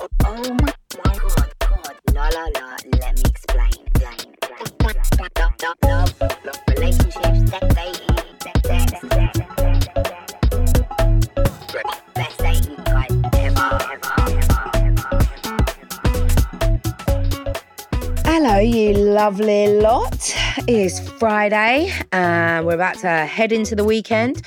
Oh my, god, la la la, let me explain. Love, love, love, relationships, sex, dating, sex, sex, sex, sex, sex. Ever, ever. Hello, you lovely lot. It is Friday, and we're about to head into the weekend.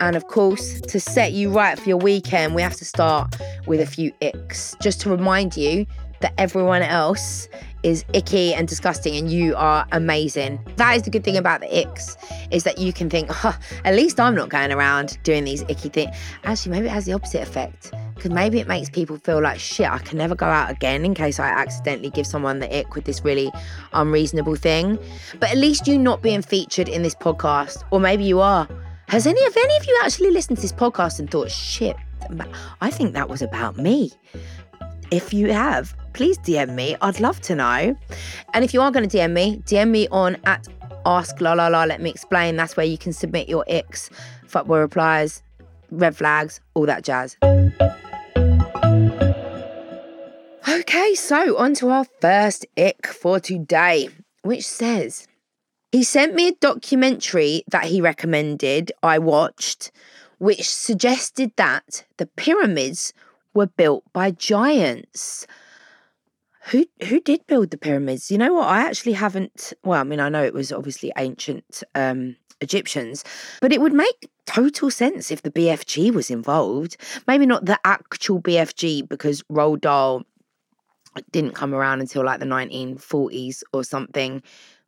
And of course, to set you right for your weekend, we have to start with a few icks, just to remind you that everyone else is icky and disgusting and you are amazing. That is the good thing about the icks, is that you can think, huh, at least I'm not going around doing these icky things. Actually, maybe it has the opposite effect. Because maybe it makes people feel like shit, I can never go out again in case I accidentally give someone the ick with this really unreasonable thing. But at least you not being featured in this podcast, or maybe you are. Has any of any of you actually listened to this podcast and thought, shit, I think that was about me? If you have, please DM me. I'd love to know. And if you are going to DM me, DM me on at ask la la la. Let me explain. That's where you can submit your icks, fuckboy replies, red flags, all that jazz. Okay, so on to our first ick for today, which says he sent me a documentary that he recommended I watched, which suggested that the pyramids were built by giants. Who who did build the pyramids? You know what? I actually haven't. Well, I mean, I know it was obviously ancient um, Egyptians, but it would make total sense if the BFG was involved. Maybe not the actual BFG because Roald Dahl didn't come around until like the 1940s or something.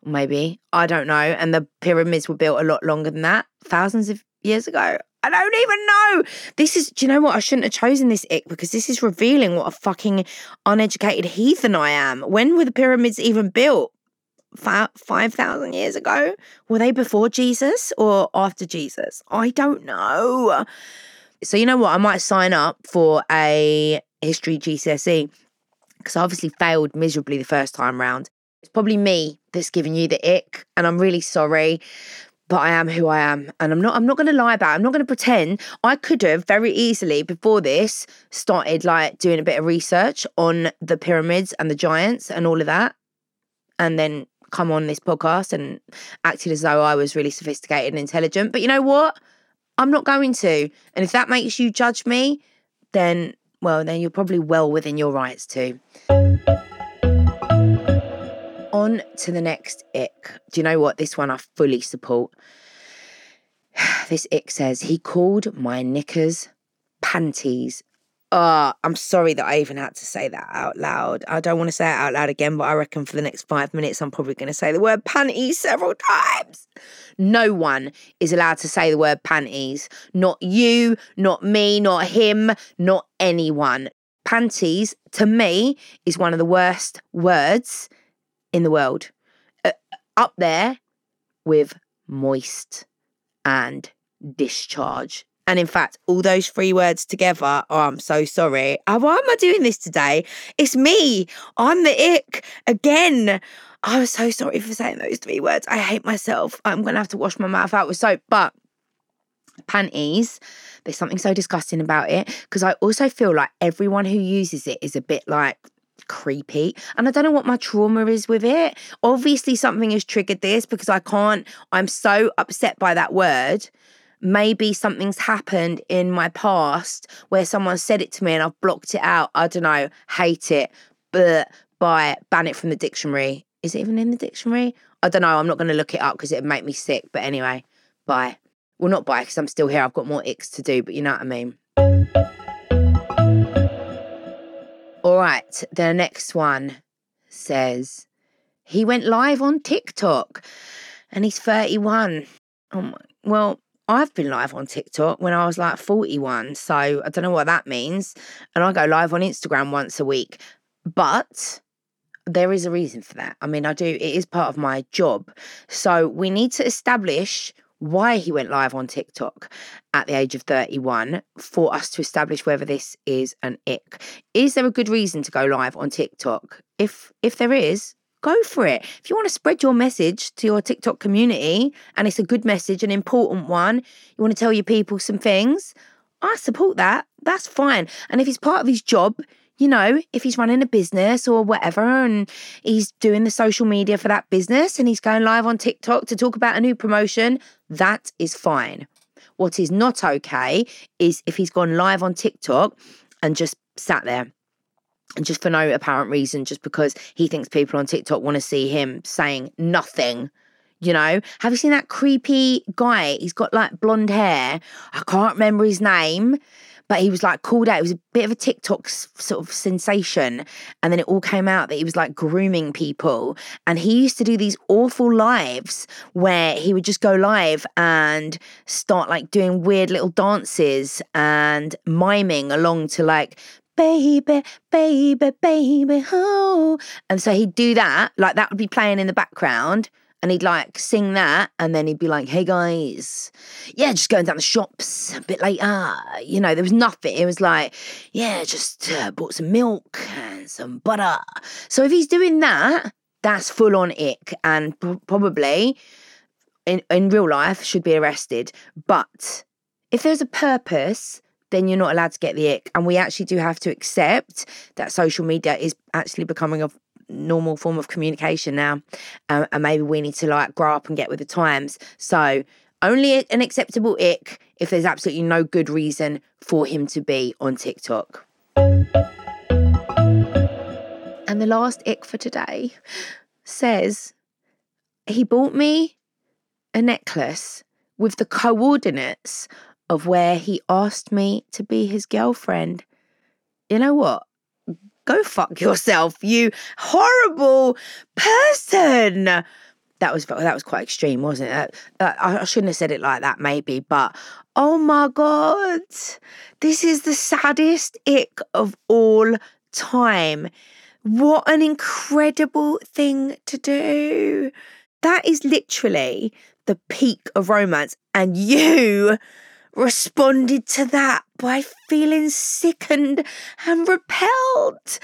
Maybe I don't know. And the pyramids were built a lot longer than that, thousands of years ago. I don't even know. This is, do you know what? I shouldn't have chosen this ick because this is revealing what a fucking uneducated heathen I am. When were the pyramids even built? 5,000 years ago? Were they before Jesus or after Jesus? I don't know. So, you know what? I might sign up for a history GCSE because I obviously failed miserably the first time round. It's probably me that's giving you the ick, and I'm really sorry but I am who I am. And I'm not I'm not gonna lie about it. I'm not gonna pretend. I could have very easily before this started like doing a bit of research on the pyramids and the giants and all of that. And then come on this podcast and acted as though I was really sophisticated and intelligent. But you know what? I'm not going to. And if that makes you judge me, then well, then you're probably well within your rights to. On to the next ick. Do you know what? This one I fully support. This ick says he called my knickers panties. Ah, I'm sorry that I even had to say that out loud. I don't want to say it out loud again, but I reckon for the next five minutes, I'm probably going to say the word panties several times. No one is allowed to say the word panties. Not you, not me, not him, not anyone. Panties, to me, is one of the worst words in the world. Uh, up there with moist and discharge. And in fact, all those three words together, oh, I'm so sorry. Oh, why am I doing this today? It's me. I'm the ick again. I was so sorry for saying those three words. I hate myself. I'm going to have to wash my mouth out with soap. But panties, there's something so disgusting about it because I also feel like everyone who uses it is a bit like, creepy. And I don't know what my trauma is with it. Obviously, something has triggered this because I can't, I'm so upset by that word. Maybe something's happened in my past where someone said it to me and I've blocked it out. I don't know, hate it, but it, ban it from the dictionary. Is it even in the dictionary? I don't know. I'm not going to look it up because it'd make me sick. But anyway, bye. Well, not bye because I'm still here. I've got more icks to do, but you know what I mean. All right, the next one says he went live on TikTok and he's 31. Oh my, well, I've been live on TikTok when I was like 41. So I don't know what that means. And I go live on Instagram once a week. But there is a reason for that. I mean, I do, it is part of my job. So we need to establish why he went live on TikTok at the age of 31 for us to establish whether this is an ick. Is there a good reason to go live on TikTok? If if there is, go for it. If you want to spread your message to your TikTok community and it's a good message, an important one, you want to tell your people some things, I support that. That's fine. And if it's part of his job, you know, if he's running a business or whatever and he's doing the social media for that business and he's going live on TikTok to talk about a new promotion, that is fine. What is not okay is if he's gone live on TikTok and just sat there and just for no apparent reason, just because he thinks people on TikTok want to see him saying nothing. You know, have you seen that creepy guy? He's got like blonde hair. I can't remember his name but he was like called out. It was a bit of a TikTok sort of sensation. And then it all came out that he was like grooming people. And he used to do these awful lives where he would just go live and start like doing weird little dances and miming along to like baby, baby, baby, oh. And so he'd do that, like that would be playing in the background and he'd like sing that and then he'd be like hey guys yeah just going down the shops a bit later you know there was nothing. It was like yeah just uh, bought some milk and some butter. So if he's doing that that's full on ick and p- probably in, in real life should be arrested. But if there's a purpose then you're not allowed to get the ick and we actually do have to accept that social media is actually becoming a normal form of communication now, um, and maybe we need to like grow up and get with the times. So only an acceptable ick if there's absolutely no good reason for him to be on TikTok. And the last ick for today says he bought me a necklace with the coordinates of where he asked me to be his girlfriend. You know what? Go fuck yourself, you horrible person. That was that was quite extreme, wasn't it? I shouldn't have said it like that, maybe, but oh my god, this is the saddest ick of all time. What an incredible thing to do. That is literally the peak of romance, and you responded to that by feeling sickened and repelled.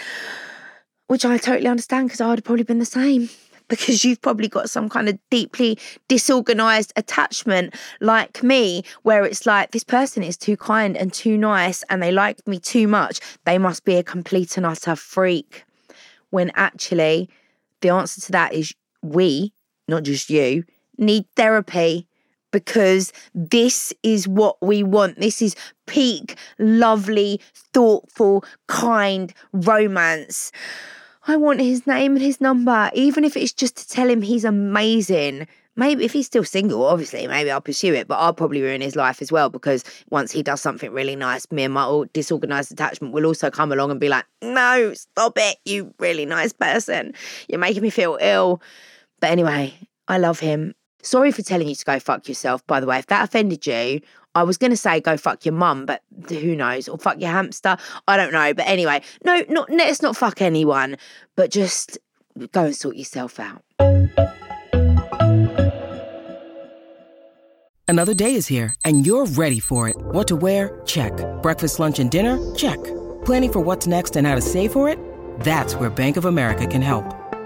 Which I totally understand because I would have probably been the same. Because you've probably got some kind of deeply disorganized attachment like me, where it's like this person is too kind and too nice and they like me too much. They must be a complete and utter freak. When actually, the answer to that is we, not just you, need therapy because this is what we want. This is peak, lovely, thoughtful, kind romance. I want his name and his number, even if it's just to tell him he's amazing. Maybe if he's still single, obviously, maybe I'll pursue it, but I'll probably ruin his life as well because once he does something really nice, me and my disorganized attachment will also come along and be like, no, stop it, you really nice person. You're making me feel ill. But anyway, I love him Sorry for telling you to go fuck yourself, by the way. If that offended you, I was going to say go fuck your mum, but who knows? Or fuck your hamster. I don't know. But anyway, no, not let's not fuck anyone, but just go and sort yourself out. Another day is here and you're ready for it. What to wear? Check. Breakfast, lunch, and dinner? Check. Planning for what's next and how to save for it? That's where Bank of America can help.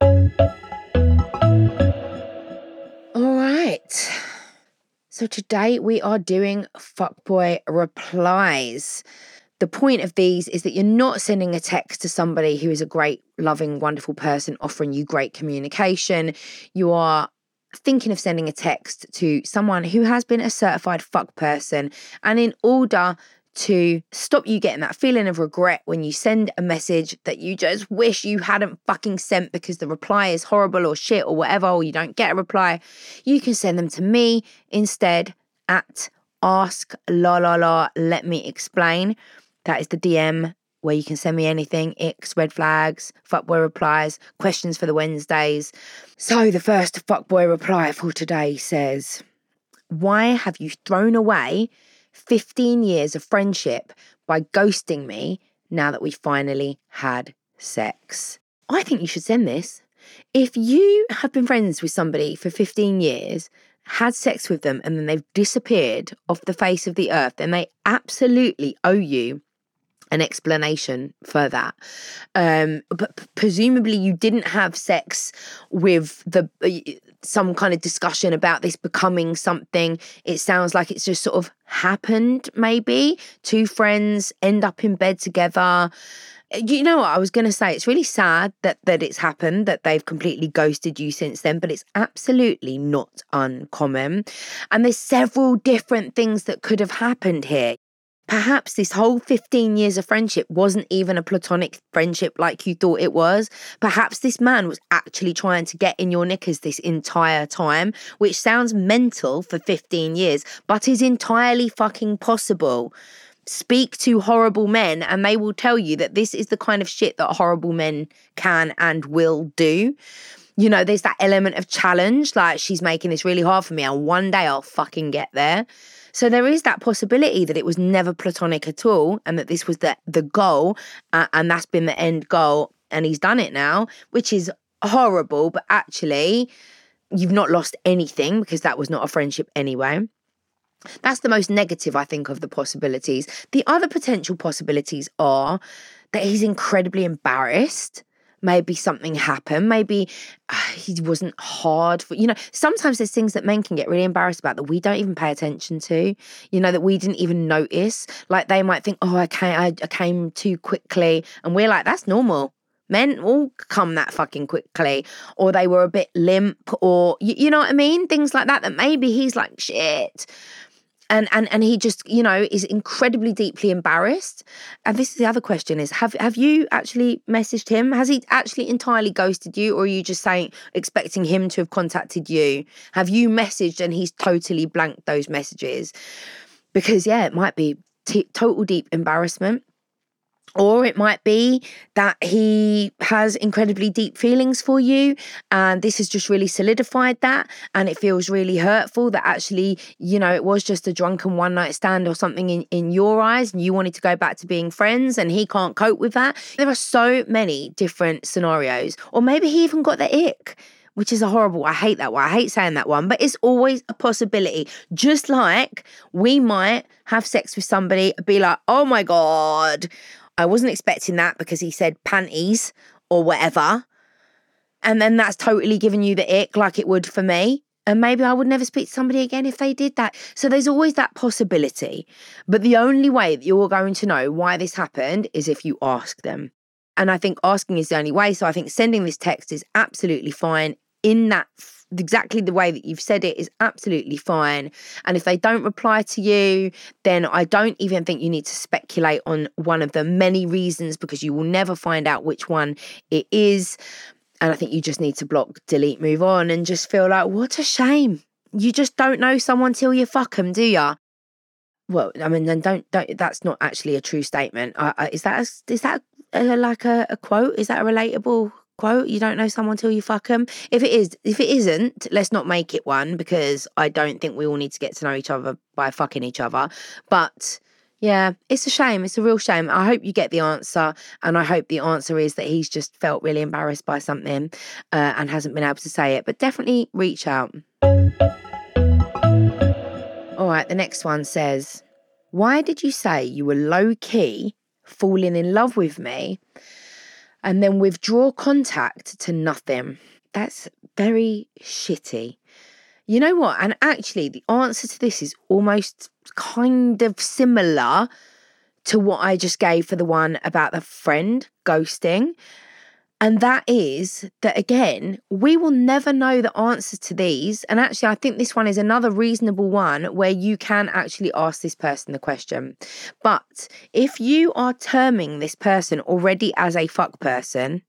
All right. So today we are doing fuckboy replies. The point of these is that you're not sending a text to somebody who is a great, loving, wonderful person offering you great communication. You are thinking of sending a text to someone who has been a certified fuck person. And in order to stop you getting that feeling of regret when you send a message that you just wish you hadn't fucking sent because the reply is horrible or shit or whatever, or you don't get a reply, you can send them to me instead at ask la la la let me explain. That is the DM where you can send me anything icks, red flags, fuckboy replies, questions for the Wednesdays. So the first fuckboy reply for today says, Why have you thrown away 15 years of friendship by ghosting me now that we finally had sex? I think you should send this. If you have been friends with somebody for 15 years, had sex with them, and then they've disappeared off the face of the earth, then they absolutely owe you an explanation for that. Um, but presumably, you didn't have sex with the uh, some kind of discussion about this becoming something. It sounds like it's just sort of happened. Maybe two friends end up in bed together. You know what I was going to say? It's really sad that that it's happened that they've completely ghosted you since then, but it's absolutely not uncommon. And there's several different things that could have happened here. Perhaps this whole 15 years of friendship wasn't even a platonic friendship like you thought it was. Perhaps this man was actually trying to get in your knickers this entire time, which sounds mental for 15 years, but is entirely fucking possible. Speak to horrible men, and they will tell you that this is the kind of shit that horrible men can and will do you know, there's that element of challenge, like she's making this really hard for me, and one day I'll fucking get there. So there is that possibility that it was never platonic at all, and that this was the the goal, uh, and that's been the end goal, and he's done it now, which is horrible. But actually, you've not lost anything because that was not a friendship anyway. That's the most negative, I think, of the possibilities. The other potential possibilities are that he's incredibly embarrassed maybe something happened. Maybe uh, he wasn't hard for you know sometimes there's things that men can get really embarrassed about that we don't even pay attention to you know that we didn't even notice. Like they might think oh i came i, came too quickly and we're like that's normal. Men all come that fucking quickly or they were a bit limp or you, you know what i mean? Things like that that maybe he's like shit and and and he just you know is incredibly deeply embarrassed. And this is the other question is have have you actually messaged him? Has he actually entirely ghosted you or are you just saying expecting him to have contacted you? Have you messaged and he's totally blanked those messages? Because yeah it might be t- total deep embarrassment or it might be that he has incredibly deep feelings for you, and this has just really solidified that. And it feels really hurtful that actually, you know, it was just a drunken one night stand or something in, in your eyes, and you wanted to go back to being friends, and he can't cope with that. There are so many different scenarios. Or maybe he even got the ick which is a horrible. I hate that one. I hate saying that one, but it's always a possibility. Just like we might have sex with somebody, be like, oh my God, I wasn't expecting that because he said panties or whatever. And then that's totally given you the ick like it would for me. And maybe I would never speak to somebody again if they did that. So there's always that possibility. But the only way that you're going to know why this happened is if you ask them. And I think asking is the only way. So I think sending this text is absolutely fine in that exactly the way that you've said it is absolutely fine. And if they don't reply to you, then I don't even think you need to speculate on one of the many reasons because you will never find out which one it is. And I think you just need to block, delete, move on, and just feel like, what a shame. You just don't know someone till you fuck them, do you? Well, I mean, then don't don't. That's not actually a true statement. Uh, is that a, is that a, like a, a quote? Is that a relatable quote you don't know someone till you fuck them if it is if it isn't let's not make it one because i don't think we all need to get to know each other by fucking each other. But yeah it's a shame. It's a real shame. I hope you get the answer and i hope the answer is that he's just felt really embarrassed by something uh, and hasn't been able to say it. But definitely reach out. All right the next one says why did you say you were low key falling in love with me and then withdraw contact to nothing. That's very shitty. You know what? And actually, the answer to this is almost kind of similar to what I just gave for the one about the friend ghosting. And that is that again, we will never know the answer to these. And actually, I think this one is another reasonable one where you can actually ask this person the question. But if you are terming this person already as a fuck person,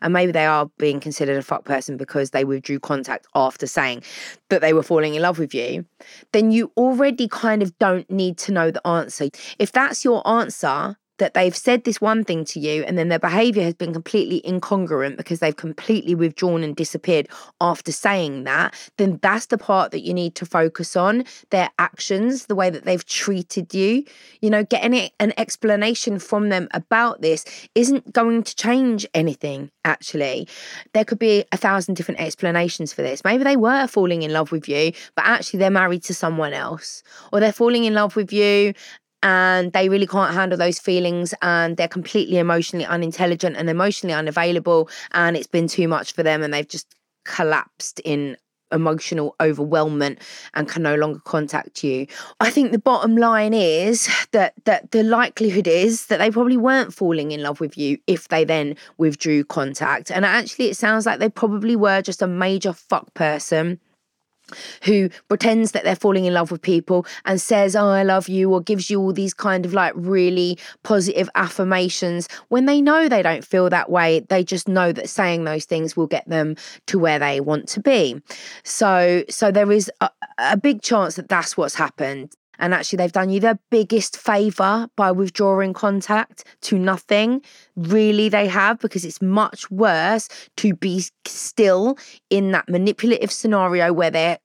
and maybe they are being considered a fuck person because they withdrew contact after saying that they were falling in love with you, then you already kind of don't need to know the answer. If that's your answer, that they've said this one thing to you and then their behavior has been completely incongruent because they've completely withdrawn and disappeared after saying that, then that's the part that you need to focus on their actions, the way that they've treated you. You know, getting an explanation from them about this isn't going to change anything, actually. There could be a thousand different explanations for this. Maybe they were falling in love with you, but actually they're married to someone else, or they're falling in love with you and they really can't handle those feelings and they're completely emotionally unintelligent and emotionally unavailable and it's been too much for them and they've just collapsed in emotional overwhelmment and can no longer contact you. I think the bottom line is that that the likelihood is that they probably weren't falling in love with you if they then withdrew contact. And actually it sounds like they probably were just a major fuck person who pretends that they're falling in love with people and says, Oh, I love you, or gives you all these kind of like really positive affirmations when they know they don't feel that way. They just know that saying those things will get them to where they want to be. So, so there is a, a big chance that that's what's happened. And actually, they've done you the biggest favor by withdrawing contact to nothing. Really, they have, because it's much worse to be still in that manipulative scenario where their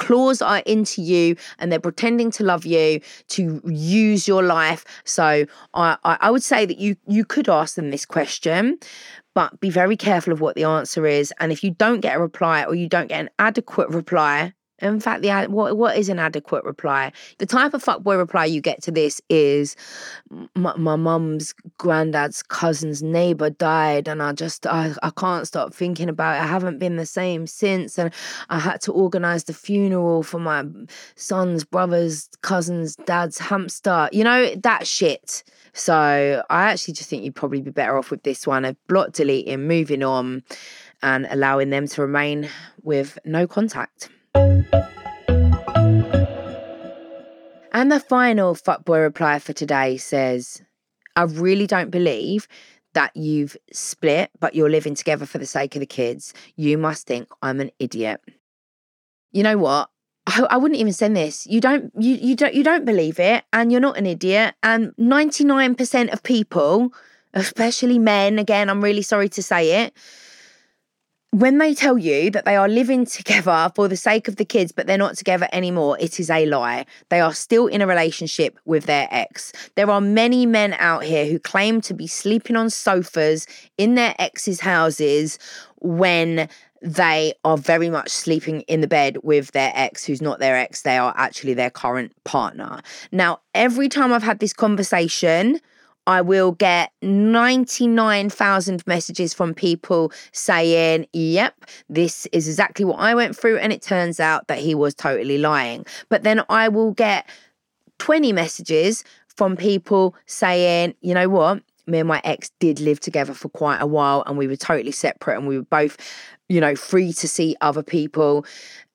claws are into you and they're pretending to love you to use your life. So I, I would say that you you could ask them this question, but be very careful of what the answer is. And if you don't get a reply or you don't get an adequate reply, in fact, the what what is an adequate reply? The type of fuckboy reply you get to this is, my mum's granddad's cousin's neighbor died, and I just I, I can't stop thinking about it. I haven't been the same since, and I had to organize the funeral for my son's brother's cousin's dad's hamster. You know that shit. So I actually just think you'd probably be better off with this one of block deleting, moving on, and allowing them to remain with no contact. And the final fuckboy reply for today says, I really don't believe that you've split, but you're living together for the sake of the kids. You must think I'm an idiot. You know what? I, I wouldn't even send this. You don't you you don't you don't believe it and you're not an idiot. And 99% of people, especially men, again, I'm really sorry to say it, when they tell you that they are living together for the sake of the kids, but they're not together anymore, it is a lie. They are still in a relationship with their ex. There are many men out here who claim to be sleeping on sofas in their ex's houses when they are very much sleeping in the bed with their ex, who's not their ex, they are actually their current partner. Now, every time I've had this conversation, I will get 99,000 messages from people saying, Yep, this is exactly what I went through. And it turns out that he was totally lying. But then I will get 20 messages from people saying, You know what? Me and my ex did live together for quite a while and we were totally separate and we were both, you know, free to see other people.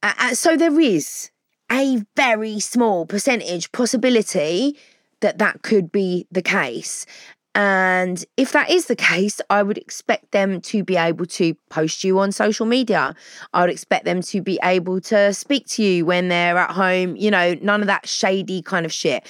Uh, so there is a very small percentage possibility that that could be the case. And if that is the case, I would expect them to be able to post you on social media. I would expect them to be able to speak to you when they're at home, you know, none of that shady kind of shit.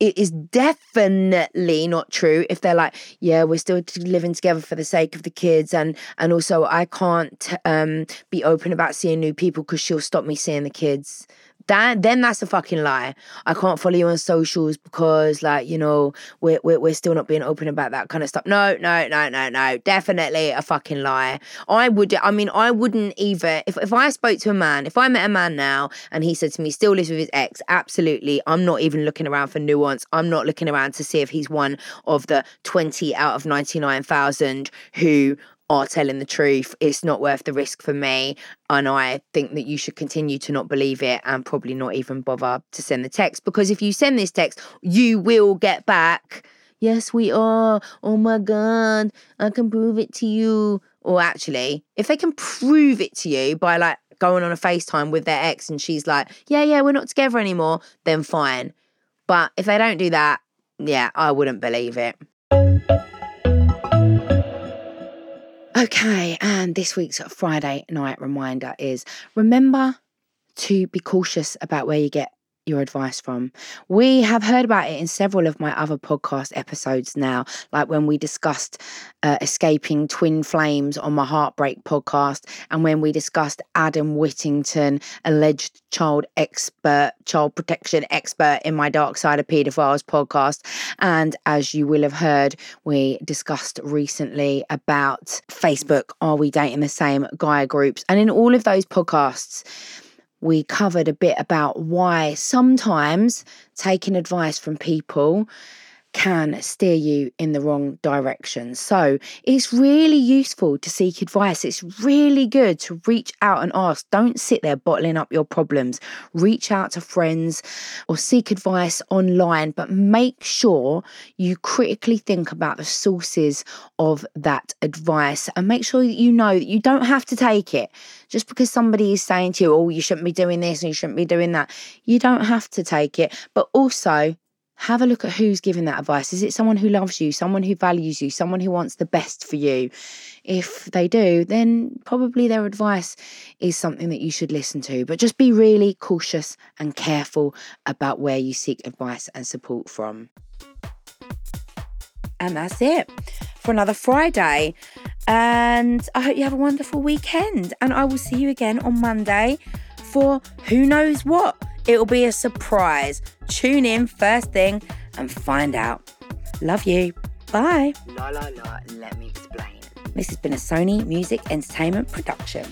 It is definitely not true if they're like, yeah, we're still living together for the sake of the kids, and and also I can't um, be open about seeing new people because she'll stop me seeing the kids that then that's a fucking lie. I can't follow you on socials because like, you know, we're, we're we're still not being open about that kind of stuff. No, no, no, no, no. Definitely a fucking lie. I would I mean, I wouldn't either if if I spoke to a man, if I met a man now and he said to me, still lives with his ex, absolutely. I'm not even looking around for nuance. I'm not looking around to see if he's one of the 20 out of 99,000 who are telling the truth. It's not worth the risk for me. And I think that you should continue to not believe it and probably not even bother to send the text because if you send this text, you will get back. Yes, we are. Oh my God, I can prove it to you. Or actually, if they can prove it to you by like going on a FaceTime with their ex and she's like, yeah, yeah, we're not together anymore, then fine. But if they don't do that, yeah, I wouldn't believe it. Okay, and this week's Friday night reminder is remember to be cautious about where you get your advice from. We have heard about it in several of my other podcast episodes now, like when we discussed uh, escaping twin flames on my Heartbreak podcast, and when we discussed Adam Whittington, alleged child expert, child protection expert in my Dark Side of Paedophiles podcast. And as you will have heard, we discussed recently about Facebook. Are we dating the same guy groups? And in all of those podcasts, we covered a bit about why sometimes taking advice from people can steer you in the wrong direction. So it's really useful to seek advice. It's really good to reach out and ask. Don't sit there bottling up your problems. Reach out to friends or seek advice online, but make sure you critically think about the sources of that advice and make sure that you know that you don't have to take it. Just because somebody is saying to you, oh, you shouldn't be doing this and you shouldn't be doing that, you don't have to take it. But also, have a look at who's giving that advice. Is it someone who loves you, someone who values you, someone who wants the best for you? If they do, then probably their advice is something that you should listen to. But just be really cautious and careful about where you seek advice and support from. And that's it for another Friday. And I hope you have a wonderful weekend. And I will see you again on Monday for who knows what. It'll be a surprise. Tune in first thing and find out. Love you. Bye. La la la, let me explain. This has been a Sony Music Entertainment production.